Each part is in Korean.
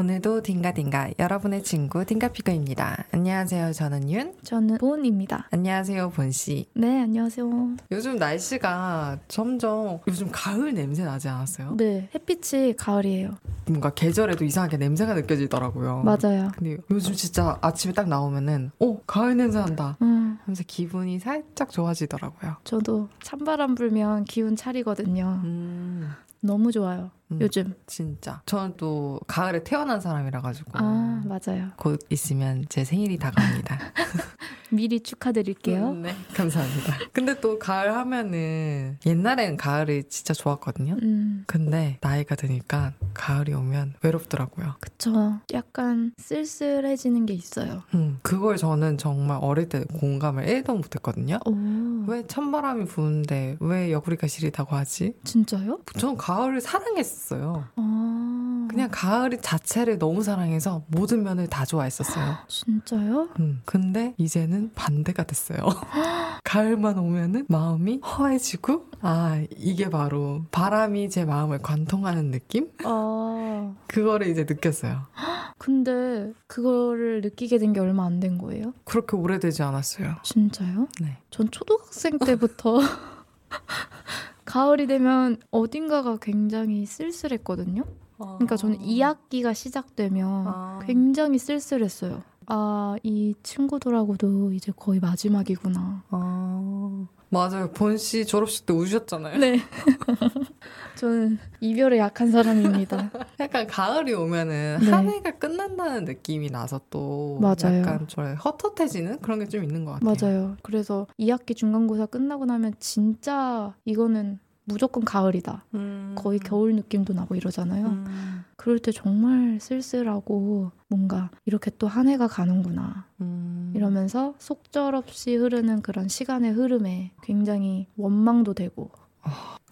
오늘도 딩가딩가 여러분의 친구 딩가피그입니다. 안녕하세요. 저는 윤. 저는 보은입니다. 안녕하세요, 본 씨. 네, 안녕하세요. 요즘 날씨가 점점 요즘 가을 냄새 나지 않았어요? 네, 햇빛이 가을이에요. 뭔가 계절에도 이상하게 냄새가 느껴지더라고요. 맞아요. 근데 요즘 진짜 아침에 딱 나오면은 어 가을 냄새 난다. 음, 하면서 기분이 살짝 좋아지더라고요. 저도 찬바람 불면 기운 차리거든요. 음, 너무 좋아요. 음, 요즘. 진짜. 저는 또 가을에 태어난 사람이라 가지고 아, 맞아요. 곧 있으면 제 생일이 다가옵니다. 미리 축하드릴게요. 음, 네, 감사합니다. 근데 또 가을 하면은 옛날에는 가을이 진짜 좋았거든요. 음, 근데 나이가 드니까 가을이 오면 외롭더라고요. 그쵸. 약간 쓸쓸해지는 게 있어요. 음, 그걸 저는 정말 어릴 때 공감을 1도 못했거든요. 오, 왜 찬바람이 부는데 왜 여구리가 시리다고 하지? 진짜요? 전 가을을 사랑했 었어요. 아, 그냥 가을 자체를 너무 사랑해서 모든 면을 다 좋아했었어요. 진짜요? 음, 근데 이제는 반대가 됐어요. 가을만 오면은 마음이 허해지고, 아, 이게 바로 바람이 제 마음을 관통하는 느낌? 아, 그거를 이제 느꼈어요. 근데 그거를 느끼게 된 게 얼마 안 된 거예요? 그렇게 오래되지 않았어요. 진짜요? 네. 전 초등학생 때부터 가을이 되면 어딘가가 굉장히 쓸쓸했거든요. 그러니까 저는 2학기가 시작되면 아. 굉장히 쓸쓸했어요. 아, 이 친구들하고도 이제 거의 마지막이구나. 아, 맞아요. 본 씨 졸업식 때 우셨잖아요. 네. 저는 이별에 약한 사람입니다. 약간 가을이 오면은 네. 한 해가 끝난다는 느낌이 나서 또 맞아요. 약간 저 헛헛해지는 그런 게 좀 있는 것 같아요. 맞아요. 그래서 2학기 중간고사 끝나고 나면 진짜 이거는 무조건 가을이다. 음. 거의 겨울 느낌도 나고 이러잖아요. 음. 그럴 때 정말 쓸쓸하고 뭔가 이렇게 또 한 해가 가는구나. 음. 이러면서 속절없이 흐르는 그런 시간의 흐름에 굉장히 원망도 되고.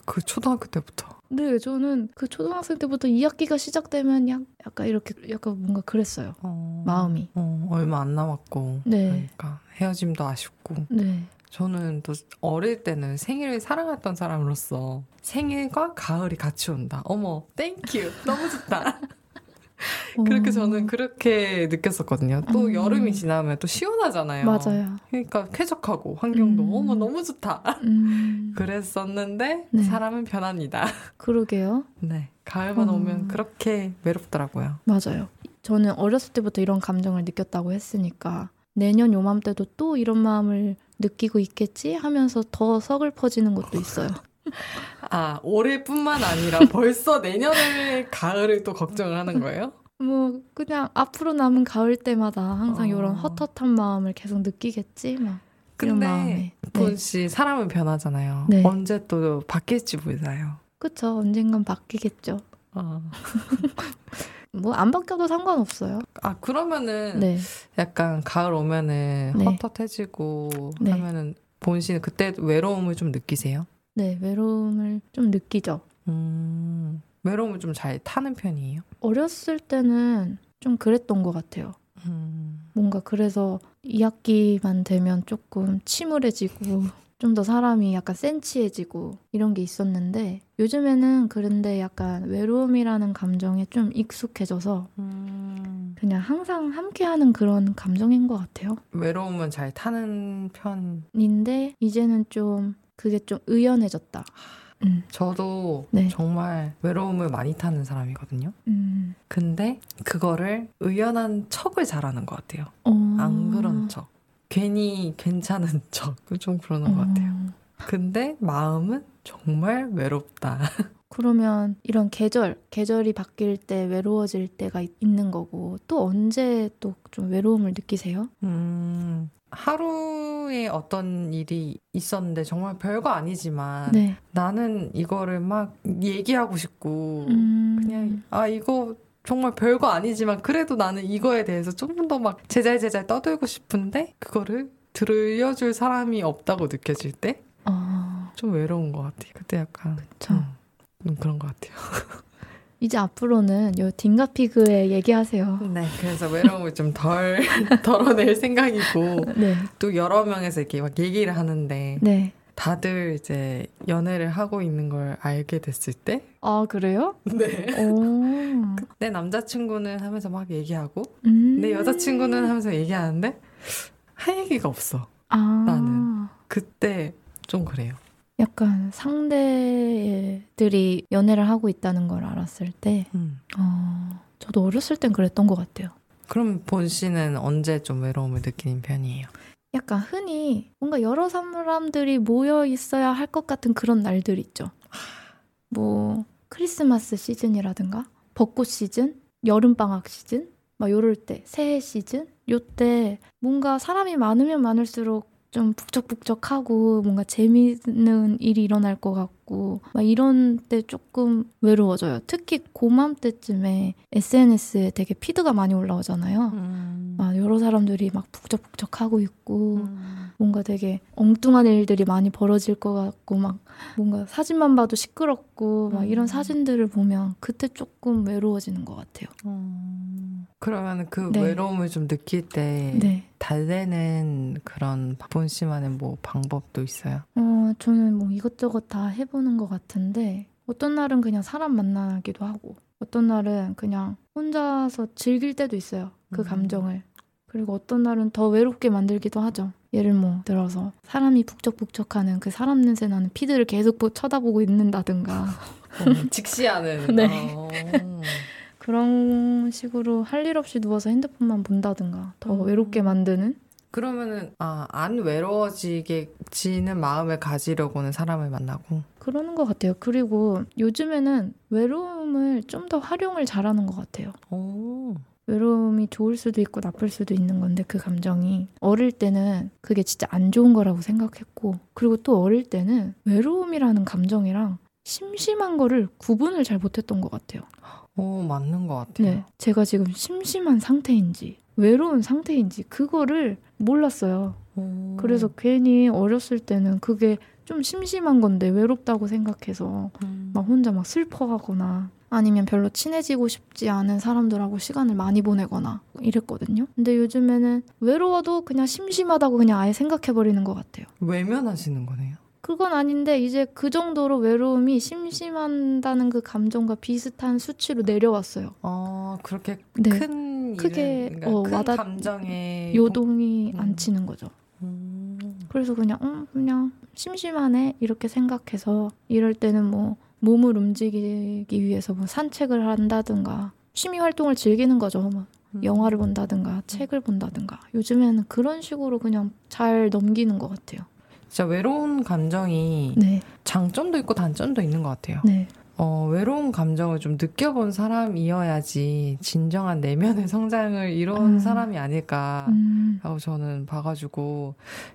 그 초등학교 때부터. 네, 저는 그 초등학생 때부터 2학기가 시작되면 약, 약간 이렇게 약간 뭔가 그랬어요. 어. 마음이. 어, 얼마 안 남았고. 네. 그러니까 헤어짐도 아쉽고. 네. 저는 또 어릴 때는 생일을 사랑했던 사람으로서 생일과 가을이 같이 온다. 어머, thank you. 너무 좋다. 그렇게 어, 저는 그렇게 느꼈었거든요. 또 음. 여름이 지나면 또 시원하잖아요. 맞아요. 그러니까 쾌적하고 환경도 음. 어머 너무 좋다. 음, 그랬었는데 네. 사람은 변합니다. 그러게요. 네, 가을만 음. 오면 그렇게 외롭더라고요. 맞아요. 저는 어렸을 때부터 이런 감정을 느꼈다고 했으니까 내년 요맘때도 또 이런 마음을 느끼고 있겠지 하면서 더 서글퍼지는 것도 있어요. 아 올해뿐만 아니라 벌써 내년을 가을을 또 걱정을 하는 거예요? 뭐 그냥 앞으로 남은 가을 때마다 항상 어. 이런 헛헛한 마음을 계속 느끼겠지 막 근데. 본 네. 씨 사람은 변하잖아요. 네. 언제 또 바뀔지 몰라요. 그쵸 언젠간 바뀌겠죠. 아, 뭐 안 바뀌어도 상관없어요. 아 그러면은 네. 약간 가을 오면은 네. 헛헛해지고 네. 하면은 본 씨는 그때 외로움을 좀 느끼세요? 네 외로움을 좀 느끼죠. 음, 외로움을 좀 잘 타는 편이에요? 어렸을 때는 좀 그랬던 것 같아요. 음, 뭔가 그래서 2학기만 되면 조금 침울해지고 좀 더 사람이 약간 센치해지고 이런 게 있었는데 요즘에는 그런데 약간 외로움이라는 감정에 좀 익숙해져서 음. 그냥 항상 함께하는 그런 감정인 것 같아요. 외로움은 잘 타는 편. 인데 이제는 좀 그게 좀 의연해졌다. 음, 저도 네. 정말 외로움을 많이 타는 사람이거든요. 음, 근데 그거를 의연한 척을 잘하는 것 같아요. 어, 안 그런 척. 괜히 괜찮은 척. 좀 그러는 것 같아요. 어, 근데 마음은 정말 외롭다. 그러면 이런 계절, 계절이 바뀔 때 외로워질 때가 있- 있는 거고 또 언제 또 좀 외로움을 느끼세요? 음, 하루에 어떤 일이 있었는데 정말 별거 아니지만 네. 나는 이거를 막 얘기하고 싶고 음, 그냥 아 이거 정말 별거 아니지만 그래도 나는 이거에 대해서 조금 더 막 제잘제잘 떠들고 싶은데 그거를 들려줄 사람이 없다고 느껴질 때좀 아, 외로운 것 같아요. 그때 약간 저 음, 음, 그런 것 같아요. 이제 앞으로는 요 딩가피그에 얘기하세요. 네, 그래서 외로움을 좀 덜 덜어낼 생각이고 네, 또 여러 명에서 이렇게 막 얘기를 하는데 네, 다들 이제 연애를 하고 있는 걸 알게 됐을 때, 아 그래요? 네. 오. 내 남자친구는 하면서 막 얘기하고, 음. 내 여자친구는 하면서 얘기하는데, 할 얘기가 없어. 아. 나는. 그때 좀 그래요. 약간 상대들이 연애를 하고 있다는 걸 알았을 때, 음. 어, 저도 어렸을 땐 그랬던 것 같아요. 그럼 본 씨는 언제 좀 외로움을 느끼는 편이에요? 약간 흔히 뭔가 여러 사람들이 모여 있어야 할 것 같은 그런 날들 있죠. 뭐 크리스마스 시즌이라든가 벚꽃 시즌, 여름 방학 시즌, 막 요럴 때 새해 시즌 요때 뭔가 사람이 많으면 많을수록 좀 북적북적하고 뭔가 재미있는 일이 일어날 것 같고 막 이런 때 조금 외로워져요. 특히 고맘때쯤에 SNS에 되게 피드가 많이 올라오잖아요. 음. 막 여러 사람들이 막 북적북적하고 있고 음. 뭔가 되게 엉뚱한 일들이 많이 벌어질 것 같고 막 뭔가 사진만 봐도 시끄럽고 막 이런 음. 사진들을 보면 그때 조금 외로워지는 것 같아요. 음. 그러면 그 네. 외로움을 좀 느낄 때 네. 달래는 그런 본 씨만의 뭐 방법도 있어요? 어, 저는 뭐 이것저것 다 해보 는 것 같은데 어떤 날은 그냥 사람 만나기도 하고 어떤 날은 그냥 혼자서 즐길 때도 있어요. 그 음. 감정을. 그리고 어떤 날은 더 외롭게 만들기도 하죠. 예를 뭐 들어서 사람이 북적북적하는 그 사람 냄새 나는 피드를 계속 보- 쳐다보고 있는다든가 어, 직시하는. 네. 어. 그런 식으로 할 일 없이 누워서 핸드폰만 본다든가 더 음. 외롭게 만드는 그러면은 아, 안 외로워지게 지는 마음을 가지려고는 사람을 만나고. 그러는 것 같아요. 그리고 요즘에는 외로움을 좀 더 활용을 잘하는 것 같아요. 오. 외로움이 좋을 수도 있고 나쁠 수도 있는 건데 그 감정이 어릴 때는 그게 진짜 안 좋은 거라고 생각했고 그리고 또 어릴 때는 외로움이라는 감정이랑 심심한 거를 구분을 잘 못했던 것 같아요. 오, 맞는 것 같아요. 네, 제가 지금 심심한 상태인지 외로운 상태인지 그거를 몰랐어요. 오. 그래서 괜히 어렸을 때는 그게 좀 심심한 건데 외롭다고 생각해서 음. 막 혼자 막 슬퍼하거나 아니면 별로 친해지고 싶지 않은 사람들하고 시간을 많이 보내거나 이랬거든요. 근데 요즘에는 외로워도 그냥 심심하다고 그냥 아예 생각해버리는 것 같아요. 외면하시는 거네요. 그건 아닌데 이제 그 정도로 외로움이 심심한다는 그 감정과 비슷한 수치로 내려왔어요. 아, 그렇게 네. 큰 크게, 일은, 그러니까 어, 큰 와닿- 감정에 요동이 음. 안 치는 거죠. 음. 그래서 그냥 음, 그냥 심심하네 이렇게 생각해서 이럴 때는 뭐 몸을 움직이기 위해서 뭐 산책을 한다든가 취미 활동을 즐기는 거죠. 뭐 음. 영화를 본다든가 책을 본다든가 요즘에는 그런 식으로 그냥 잘 넘기는 것 같아요. 진짜 외로운 감정이 네, 장점도 있고 단점도 있는 것 같아요. 네, 어, 외로운 감정을 좀 느껴본 사람이어야지 진정한 내면의 성장을 이룬 음. 사람이 아닐까. 음, 라고 저는 봐가지고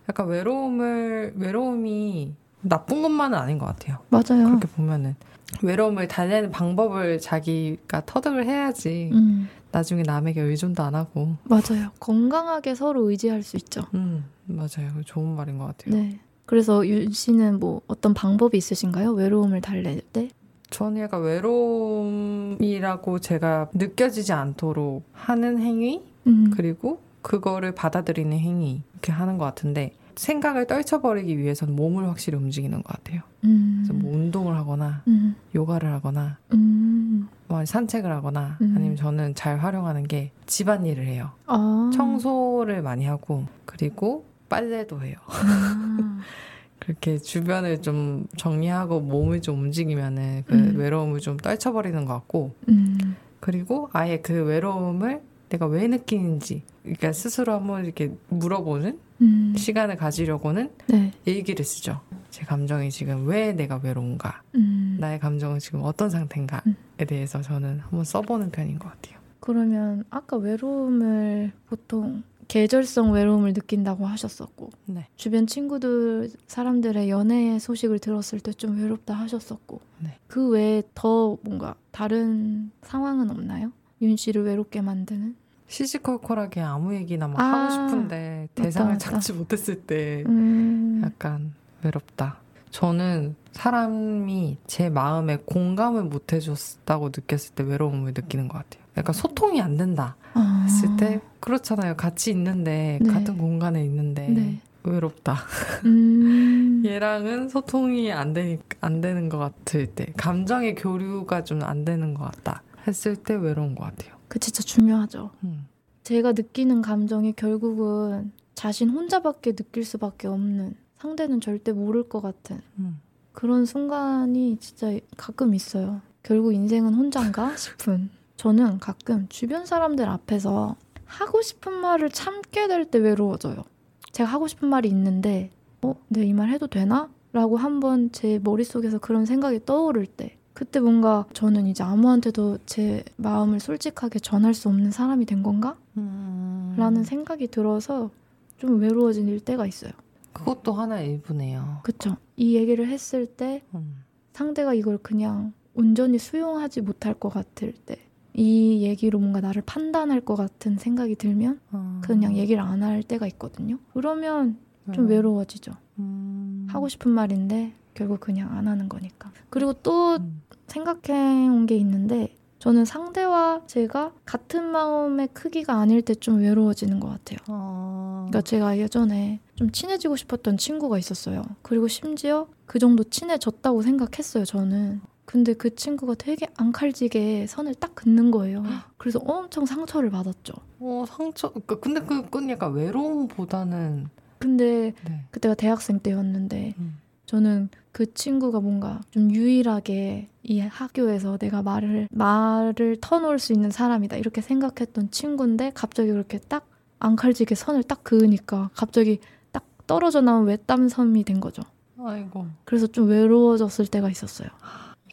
약간 외로움을 외로움이 나쁜 것만은 아닌 것 같아요. 맞아요. 그렇게 보면은 외로움을 달래는 방법을 자기가 터득을 해야지 음, 나중에 남에게 의존도 안 하고. 맞아요. 건강하게 서로 의지할 수 있죠. 음 맞아요. 좋은 말인 것 같아요. 네. 그래서 윤 씨는 뭐 어떤 방법이 있으신가요? 외로움을 달랠 때? 저는 약간 외로움이라고 제가 느껴지지 않도록 하는 행위 음, 그리고 그거를 받아들이는 행위 이렇게 하는 것 같은데 생각을 떨쳐버리기 위해서는 몸을 확실히 움직이는 것 같아요. 음, 그래서 뭐 운동을 하거나 음, 요가를 하거나 음, 뭐 산책을 하거나 음. 아니면 저는 잘 활용하는 게 집안일을 해요. 아, 청소를 많이 하고 그리고 빨래도 해요. 아, 그렇게 주변을 좀 정리하고 몸을 좀 움직이면은 그 음. 외로움을 좀 떨쳐버리는 것 같고 음, 그리고 아예 그 외로움을 내가 왜 느끼는지 그러니까 스스로 한번 이렇게 물어보는 음, 시간을 가지려고는 네, 일기를 쓰죠. 제 감정이 지금 왜 내가 외로운가? 음. 나의 감정은 지금 어떤 상태인가에 음. 대해서 저는 한번 써보는 편인 것 같아요. 그러면 아까 외로움을 보통 계절성 외로움을 느낀다고 하셨었고 네. 주변 친구들 사람들의 연애 소식을 들었을 때 좀 외롭다 하셨었고 네. 그 외에 더 뭔가 다른 상황은 없나요? 윤 씨를 외롭게 만드는? 시시콜콜하게 아무 얘기나 막 아, 하고 싶은데 대상을 맞다. 찾지 못했을 때 음, 약간 외롭다. 저는 사람이 제 마음에 공감을 못 해줬다고 느꼈을 때 외로움을 느끼는 것 같아요. 약간 소통이 안 된다 아, 했을 때 그렇잖아요. 같이 있는데 네. 같은 공간에 있는데 네. 외롭다. 음. 얘랑은 소통이 안 되니 안 되는 것 같을 때, 감정의 교류가 좀 안 되는 것 같다 했을 때 외로운 것 같아요. 그 진짜 중요하죠. 음. 제가 느끼는 감정이 결국은 자신 혼자밖에 느낄 수밖에 없는 상대는 절대 모를 것 같은 음. 그런 순간이 진짜 가끔 있어요. 결국 인생은 혼자인가 싶은. 저는 가끔 주변 사람들 앞에서 하고 싶은 말을 참게 될 때 외로워져요. 제가 하고 싶은 말이 있는데, 어, 내가 이 말 해도 되나? 라고 한번 제 머릿속에서 그런 생각이 떠오를 때, 그때 뭔가 저는 이제 아무한테도 제 마음을 솔직하게 전할 수 없는 사람이 된 건가? 음. 라는 생각이 들어서 좀 외로워질 때가 있어요. 그것도 하나의 일부네요. 그쵸? 이 얘기를 했을 때 음. 상대가 이걸 그냥 온전히 수용하지 못할 것 같을 때, 이 얘기로 뭔가 나를 판단할 것 같은 생각이 들면 아. 그냥 얘기를 안 할 때가 있거든요. 그러면 좀 외로워지죠. 음. 하고 싶은 말인데 결국 그냥 안 하는 거니까. 그리고 또 음. 생각해 온 게 있는데 저는 상대와 제가 같은 마음의 크기가 아닐 때 좀 외로워지는 것 같아요. 아. 그러니까 제가 예전에 좀 친해지고 싶었던 친구가 있었어요. 그리고 심지어 그 정도 친해졌다고 생각했어요, 저는. 근데 그 친구가 되게 앙칼지게 선을 딱 긋는 거예요. 그래서 엄청 상처를 받았죠. 어 상처. 그- 근데 그건 약간 외로움보다는 근데 네. 그때가 대학생 때였는데 음. 저는 그 친구가 뭔가 좀 유일하게 이 학교에서 내가 말을 말을 터놓을 수 있는 사람이다 이렇게 생각했던 친구인데 갑자기 그렇게 딱 앙칼지게 선을 딱 그으니까 갑자기 딱 떨어져 나온 외딴 섬이 된 거죠. 아이고. 그래서 좀 외로워졌을 때가 있었어요.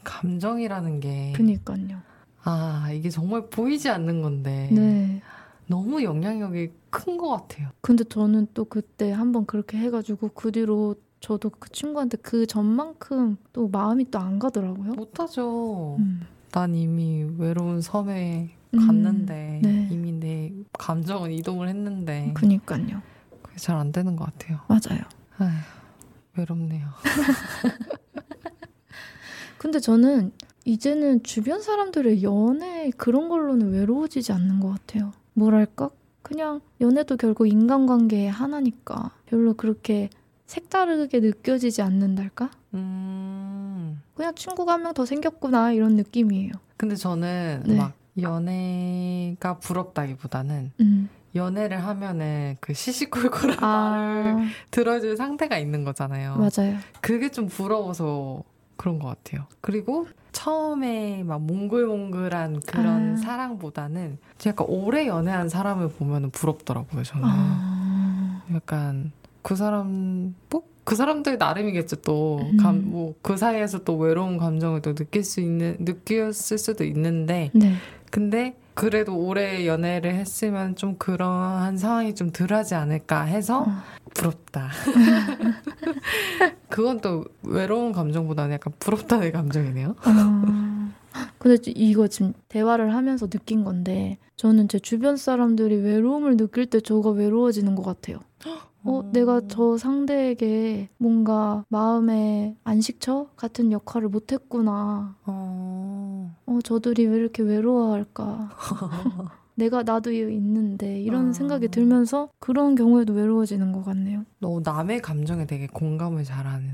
이 감정이라는 게. 그니까요. 아 이게 정말 보이지 않는 건데. 네. 너무 영향력이 큰 것 같아요. 근데 저는 또 그때 한번 그렇게 해가지고 그 뒤로 저도 그 친구한테 그 전만큼 또 마음이 또 안 가더라고요. 못하죠. 음. 난 이미 외로운 섬에 음, 갔는데 네. 이미 내 감정은 이동을 했는데 그니까요. 그게 잘 안 되는 것 같아요. 맞아요. 아휴, 외롭네요. 근데 저는 이제는 주변 사람들의 연애 그런 걸로는 외로워지지 않는 것 같아요. 뭐랄까? 그냥 연애도 결국 인간관계의 하나니까 별로 그렇게 색다르게 느껴지지 않는달까? 음. 그냥 친구가 한 명 더 생겼구나 이런 느낌이에요. 근데 저는 네. 막 연애가 부럽다기보다는 음. 연애를 하면은 그 시시콜콜한 말을 아 들어줄 상대가 있는 거잖아요. 맞아요. 그게 좀 부러워서 그런 것 같아요. 그리고 처음에 막 몽글몽글한 그런 아. 사랑보다는 약간 오래 연애한 사람을 보면 부럽더라고요. 저는 아 약간 그 사람 뭐 그 사람들 나름이겠죠 음. 또뭐 그 사이에서 또 외로운 감정을 또 느낄 수 있는 느꼈을 수도 있는데 네. 근데 그래도 오래 연애를 했으면 좀 그러한 상황이 좀 덜하지 않을까 해서 어. 부럽다. 그건 또 외로운 감정보다는 약간 부럽다는 감정이네요. 아, 근데 지- 이거 지금 대화를 하면서 느낀 건데 저는 제 주변 사람들이 외로움을 느낄 때 저가 외로워지는 것 같아요. 어, 음. 내가 저 상대에게 뭔가 마음의 안식처 같은 역할을 못했구나. 어... 어, 저들이 왜 이렇게 외로워할까? 내가 나도 있는데 이런 아. 생각이 들면서 그런 경우에도 외로워지는 것 같네요. 너 남의 감정에 되게 공감을 잘하는.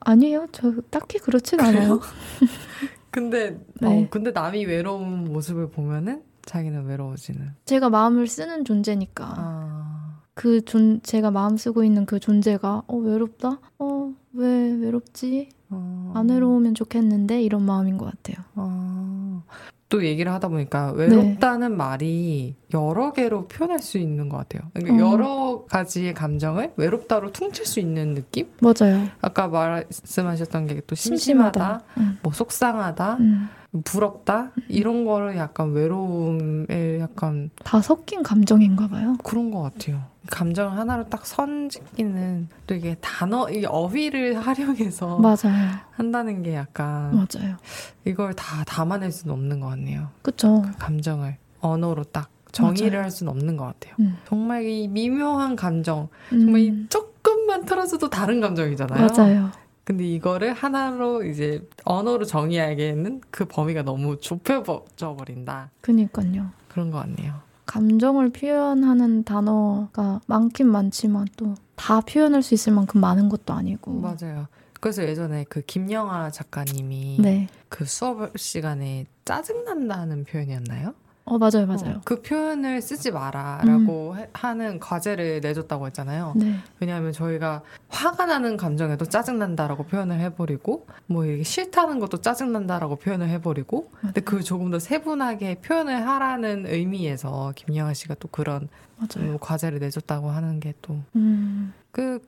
아니에요, 저 딱히 그렇진 않아요. 근데 네. 어, 근데 남이 외로운 모습을 보면은 자기는 외로워지는. 제가 마음을 쓰는 존재니까. 아. 그 존, 제가 마음 쓰고 있는 그 존재가, 어, 외롭다? 어, 왜 외롭지? 어. 안 외로우면 좋겠는데? 이런 마음인 것 같아요. 아. 또 얘기를 하다 보니까 네. 외롭다는 말이 여러 개로 표현할 수 있는 것 같아요. 그러니까 어. 여러 가지의 감정을 외롭다로 퉁칠 수 있는 느낌? 맞아요. 아까 말씀하셨던 게 또 심심하다, 응. 뭐 속상하다, 음. 부럽다 이런 거를 약간 외로움에 약간 다 섞인 감정인가 봐요. 그런 것 같아요. 감정 하나로 딱 선짓기는 또 이게 단어, 이 어휘를 활용해서 맞아요. 한다는 게 약간 맞아요. 이걸 다 담아낼 수는 없는 것 같네요. 그쵸. 감정을 언어로 딱 정의를 맞아요. 할 수는 없는 것 같아요. 음. 정말 이 미묘한 감정, 정말 이 음. 조금만 틀어져도 다른 감정이잖아요. 맞아요. 근데 이거를 하나로 이제 언어로 정의하기에는 그 범위가 너무 좁혀져 버린다. 그니까요. 그런 것 같네요. 감정을 표현하는 단어가 많긴 많지만 또 다 표현할 수 있을 만큼 많은 것도 아니고. 맞아요. 그래서 예전에 그 김영하 작가님이 네. 그 수업 시간에 짜증난다는 표현이었나요? 어, 맞아요, 맞아요. 어, 그 표현을 쓰지 마라라고 해- 하는 과제를 내줬다고 했잖아요. 네. 왜냐하면 저희가 화가 나는 감정에도 짜증 난다라고 표현을 해버리고 뭐 이게 싫다는 것도 짜증 난다라고 표현을 해버리고 근데 그 조금 더 세분하게 표현을 하라는 의미에서 김영하 씨가 또 그런 맞아요. 음, 과제를 내줬다고 하는 게또그 음,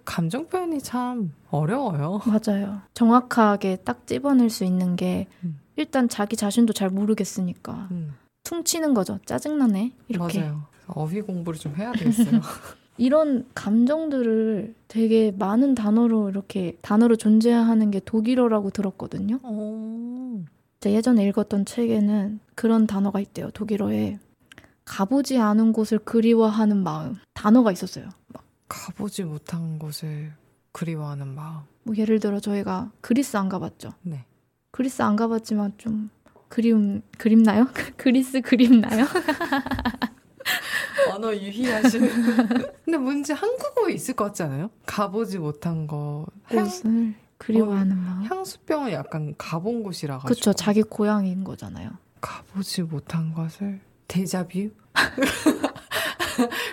감정 표현이 참 어려워요. 맞아요. 정확하게 딱 집어낼 수 있는 게 음. 일단 자기 자신도 잘 모르겠으니까 음, 퉁치는 거죠. 짜증나네. 이렇게. 맞아요. 어휘 공부를 좀 해야 되겠어요. 이런 감정들을 되게 많은 단어로 이렇게 단어로 존재하는 게 독일어라고 들었거든요. 오. 제가 예전에 읽었던 책에는 그런 단어가 있대요. 독일어에 가보지 않은 곳을 그리워하는 마음 단어가 있었어요. 막 가보지 못한 곳을 그리워하는 마음. 뭐 예를 들어 저희가 그리스 안 가봤죠. 네. 그리스 안 가봤지만 좀 그리움 그립나요? 그리스 그립나요? 언어 유희하시는. 근데 뭔지 한국어에 있을 것 같지 않아요? 가보지 못한 거. 향, 곳을 그리워하는 마음. 향수병은 약간 가본 곳이라 가지고. 그쵸 자기 고향인 거잖아요. 가보지 못한 것을 데자뷰?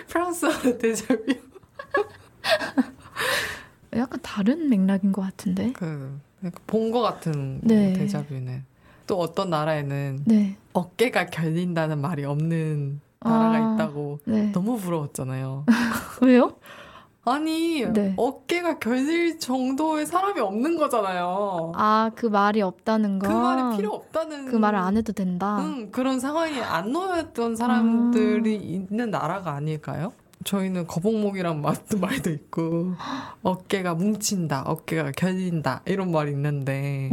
프랑스어로 데자뷰? 약간 다른 맥락인 것 같은데. 그 본것 같은 네. 데자뷰는 또 어떤 나라에는 네. 어깨가 결린다는 말이 없는 나라가 아, 있다고 네. 너무 부러웠잖아요. 왜요? 아니 네. 어깨가 결릴 정도의 사람이 없는 거잖아요. 아 그 말이 없다는 거. 그 말이 필요 없다는 그 말을 안 해도 된다. 응, 그런 상황에 안 놓였던 사람들이 있는 나라가 아닐까요? 저희는 거북목이란 말도, 말도 있고 어깨가 뭉친다, 어깨가 결린다 이런 말이 있는데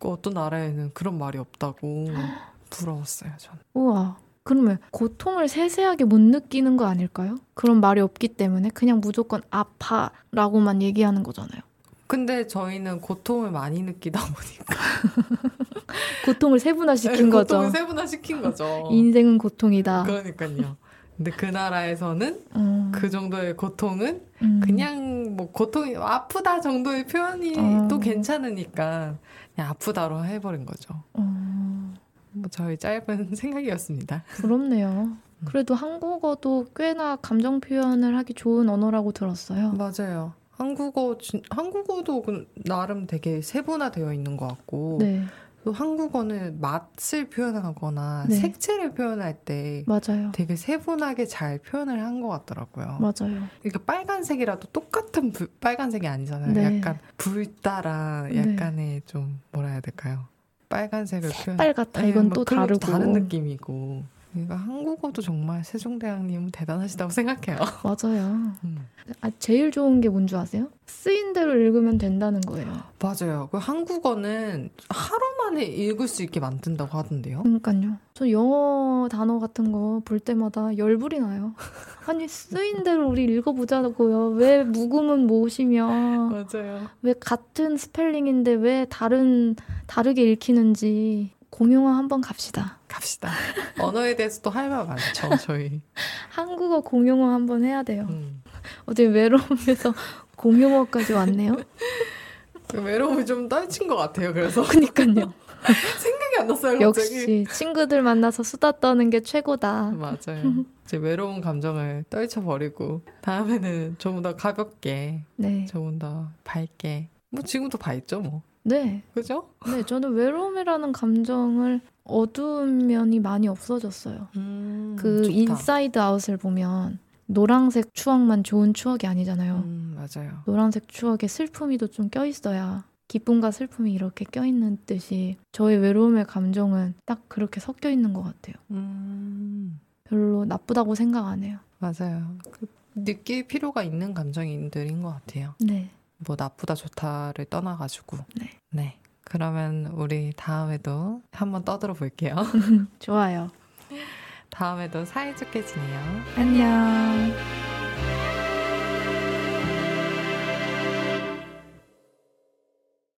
어, 그 어떤 나라에는 그런 말이 없다고 부러웠어요. 저는. 우와. 그러면 고통을 세세하게 못 느끼는 거 아닐까요? 그런 말이 없기 때문에 그냥 무조건 아파라고만 얘기하는 거잖아요. 근데 저희는 고통을 많이 느끼다 보니까 고통을 세분화시킨 거죠. 고통을 세분화 시킨 거죠. 인생은 고통이다. 그러니까요. 근데 그 나라에서는 음, 그 정도의 고통은 음. 그냥 뭐 고통이 아프다 정도의 표현이 어. 또 괜찮으니까 그냥 아프다로 해버린 거죠. 어, 뭐 저희 짧은 생각이었습니다. 부럽네요. 그래도 한국어도 꽤나 감정 표현을 하기 좋은 언어라고 들었어요. 맞아요. 한국어 진- 한국어도 그 나름 되게 세분화되어 있는 것 같고 네, 또 한국어는 맛을 표현하거나 네. 색채를 표현할 때 맞아요. 되게 세분하게 잘 표현을 한 것 같더라고요. 맞아요. 그러니까 빨간색이라도 똑같은 불- 빨간색이 아니잖아요. 네. 약간 불따라 네. 약간의 좀 뭐라 해야 될까요? 빨간색을 표현. 빨 같아. 네, 이건 뭐또 것도 다르고. 다른 느낌이고. 그러니까 한국어도 정말 세종대왕님은 대단하시다고 생각해요. 맞아요. 음. 아, 제일 좋은 게 뭔 줄 아세요? 쓰인 대로 읽으면 된다는 거예요. 맞아요. 그 한국어는 하루 만에 읽을 수 있게 만든다고 하던데요. 그러니까요. 저 영어 단어 같은 거 볼 때마다 열불이 나요. 아니 쓰인 대로 우리 읽어보자고요. 왜 묵음은 모시며 맞아요. 왜 같은 스펠링인데 왜 다른 다르게 읽히는지 공용어 한번 갑시다. 갑시다. 언어에 대해서 또 할 말 많죠, 저희. 한국어 공용어 한번 해야 돼요. 음. 어제 외로움에서 공용어까지 왔네요. 그 외로움이 좀 떨친 것 같아요. 그래서 그니까요. 생각이 안 났어요. 역시 친구들 만나서 수다 떠는 게 최고다. 맞아요. 이제 외로운 감정을 떨쳐버리고 다음에는 좀더 가볍게, 네. 조금 더 밝게. 뭐 지금도 밝죠, 뭐. 네. 그죠? 네, 저는 외로움이라는 감정을 어두운 면이 많이 없어졌어요. 음, 그 좋다. 인사이드 아웃을 보면 노란색 추억만 좋은 추억이 아니잖아요. 음, 맞아요. 노란색 추억에 슬픔이도 좀 껴있어야 기쁨과 슬픔이 이렇게 껴있는 듯이 저의 외로움의 감정은 딱 그렇게 섞여 있는 것 같아요. 음, 별로 나쁘다고 생각 안 해요. 맞아요. 그 느낄 필요가 있는 감정들인 것 같아요. 네. 뭐 나쁘다 좋다를 떠나가지고. 네. 네. 그러면 우리 다음에도 한번 떠들어 볼게요. 좋아요. 다음에도 사이좋게 지내요. 안녕.